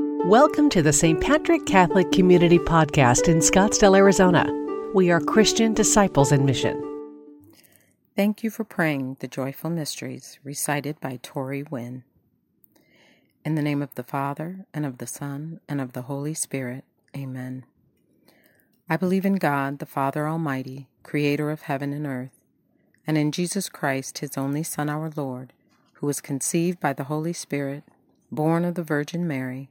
Welcome to the St. Patrick Catholic Community Podcast in Scottsdale, Arizona. We are Christian disciples in mission. Thank you for praying the joyful mysteries recited by Torri Winn. In the name of the Father, and of the Son, and of the Holy Spirit. Amen. I believe in God, the Father Almighty, creator of heaven and earth, and in Jesus Christ, his only Son, our Lord, who was conceived by the Holy Spirit, born of the Virgin Mary,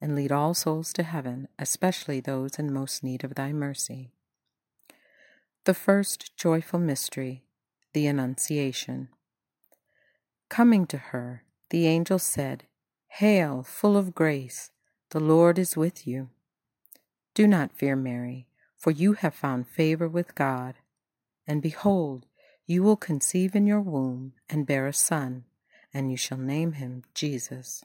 and lead all souls to heaven, especially those in most need of thy mercy. The first joyful mystery, the Annunciation. Coming to her, the angel said, Hail, full of grace, the Lord is with you. Do not fear, Mary, for you have found favor with God. And behold, you will conceive in your womb and bear a son, and you shall name him Jesus.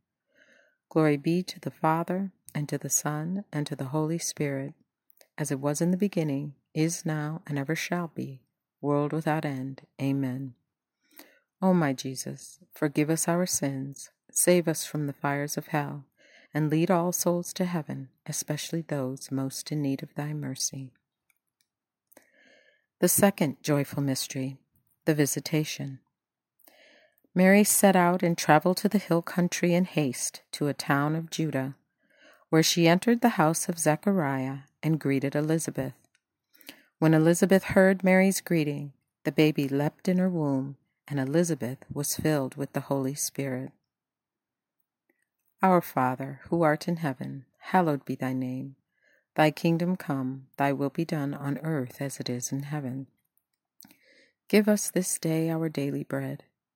Glory be to the Father, and to the Son, and to the Holy Spirit, as it was in the beginning, is now, and ever shall be, world without end. Amen. O my Jesus, forgive us our sins Save us from the fires of hell, and lead all souls to heaven, especially those most in need of thy mercy. The second joyful mystery, the Visitation. Mary set out and traveled to the hill country in haste to a town of Judah, where she entered the house of Zechariah and greeted Elizabeth. When Elizabeth heard Mary's greeting, the baby leapt in her womb, and Elizabeth was filled with the Holy Spirit. Our Father, who art in heaven, hallowed be thy name. Thy kingdom come, thy will be done on earth as it is in heaven. Give us this day our daily bread,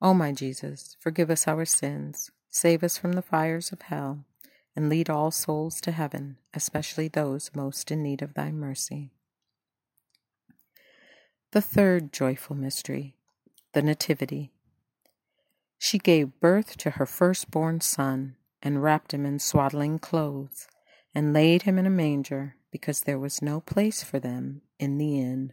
O my Jesus, forgive us our sins, save us from the fires of hell, and lead all souls to heaven, especially those most in need of thy mercy. The third joyful mystery, the Nativity. She gave birth to her firstborn son and wrapped him in swaddling clothes, and laid him in a manger, because there was no place for them in the inn.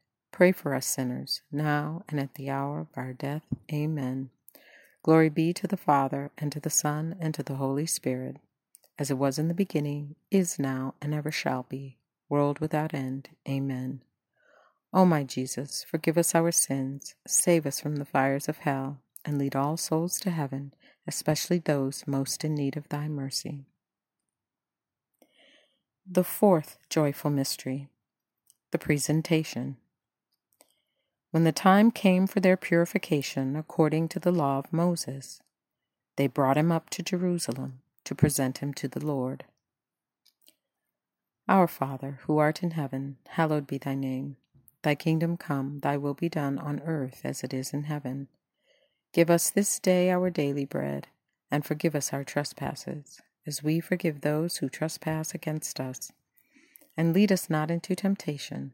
pray for us sinners, now and at the hour of our death. Amen. Glory be to the Father, and to the Son, and to the Holy Spirit, as it was in the beginning, is now, and ever shall be, world without end. Amen. O my Jesus, forgive us our sins, save us from the fires of hell, and lead all souls to heaven, especially those most in need of thy mercy. The fourth joyful mystery the presentation. When the time came for their purification according to the law of Moses, they brought him up to Jerusalem to present him to the Lord. Our Father, who art in heaven, hallowed be thy name. Thy kingdom come, thy will be done on earth as it is in heaven. Give us this day our daily bread, and forgive us our trespasses, as we forgive those who trespass against us and lead us not into temptation,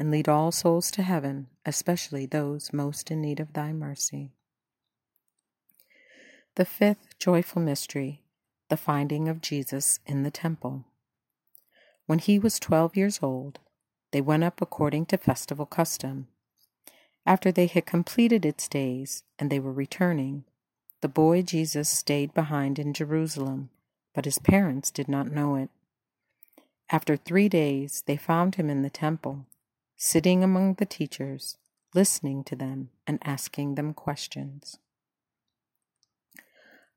and lead all souls to heaven, especially those most in need of thy mercy. The fifth joyful mystery, the finding of Jesus in the temple. When he was twelve years old, they went up according to festival custom. After they had completed its days and they were returning, the boy Jesus stayed behind in Jerusalem, but his parents did not know it. After three days, they found him in the temple, sitting among the teachers, listening to them and asking them questions.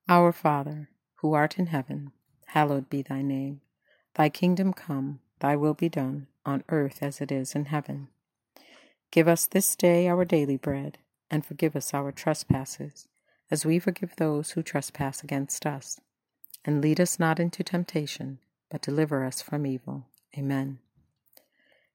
Our Father, who art in heaven, hallowed be thy name. Thy kingdom come, thy will be done on earth as it is in heaven. Give us this day our daily bread, and forgive us our trespasses, as we forgive those who trespass against us. And lead us not into temptation, but deliver us from evil. Amen.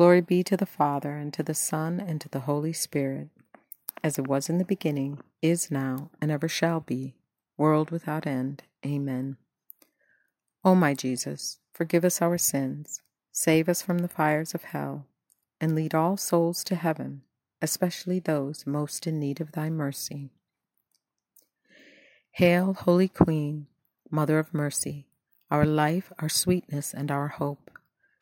Glory be to the Father, and to the Son, and to the Holy Spirit, as it was in the beginning, is now, and ever shall be, world without end. Amen. O my Jesus, forgive us our sins, save us from the fires of hell, and lead all souls to heaven, especially those most in need of thy mercy. Hail, Holy Queen, Mother of Mercy, our life, our sweetness, and our hope.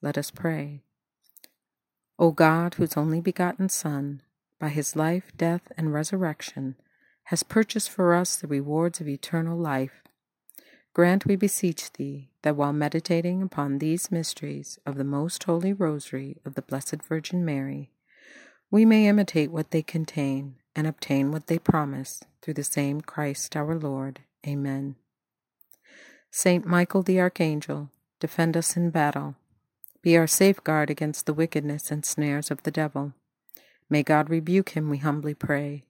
Let us pray. O God, whose only begotten Son, by his life, death, and resurrection, has purchased for us the rewards of eternal life, grant, we beseech thee, that while meditating upon these mysteries of the most holy rosary of the Blessed Virgin Mary, we may imitate what they contain and obtain what they promise through the same Christ our Lord. Amen. Saint Michael the Archangel, defend us in battle. Be our safeguard against the wickedness and snares of the devil. May God rebuke him, we humbly pray.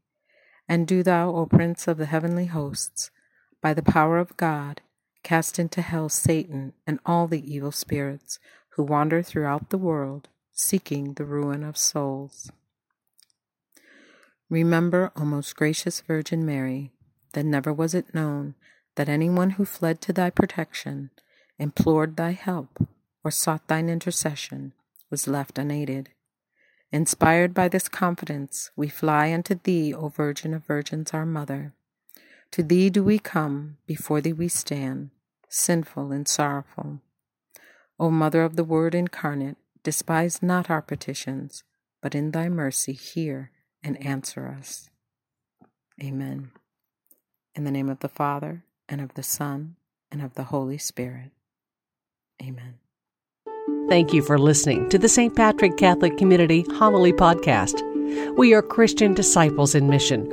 And do thou, O Prince of the heavenly hosts, by the power of God, cast into hell Satan and all the evil spirits who wander throughout the world, seeking the ruin of souls. Remember, O most gracious Virgin Mary, that never was it known that anyone who fled to thy protection, implored thy help, or sought thine intercession was left unaided. Inspired by this confidence, we fly unto thee, O Virgin of Virgins, our Mother. To thee do we come, before thee we stand, sinful and sorrowful. O Mother of the Word incarnate, despise not our petitions, but in thy mercy hear and answer us. Amen. In the name of the Father, and of the Son, and of the Holy Spirit. Amen. Thank you for listening to the St. Patrick Catholic Community Homily Podcast. We are Christian disciples in mission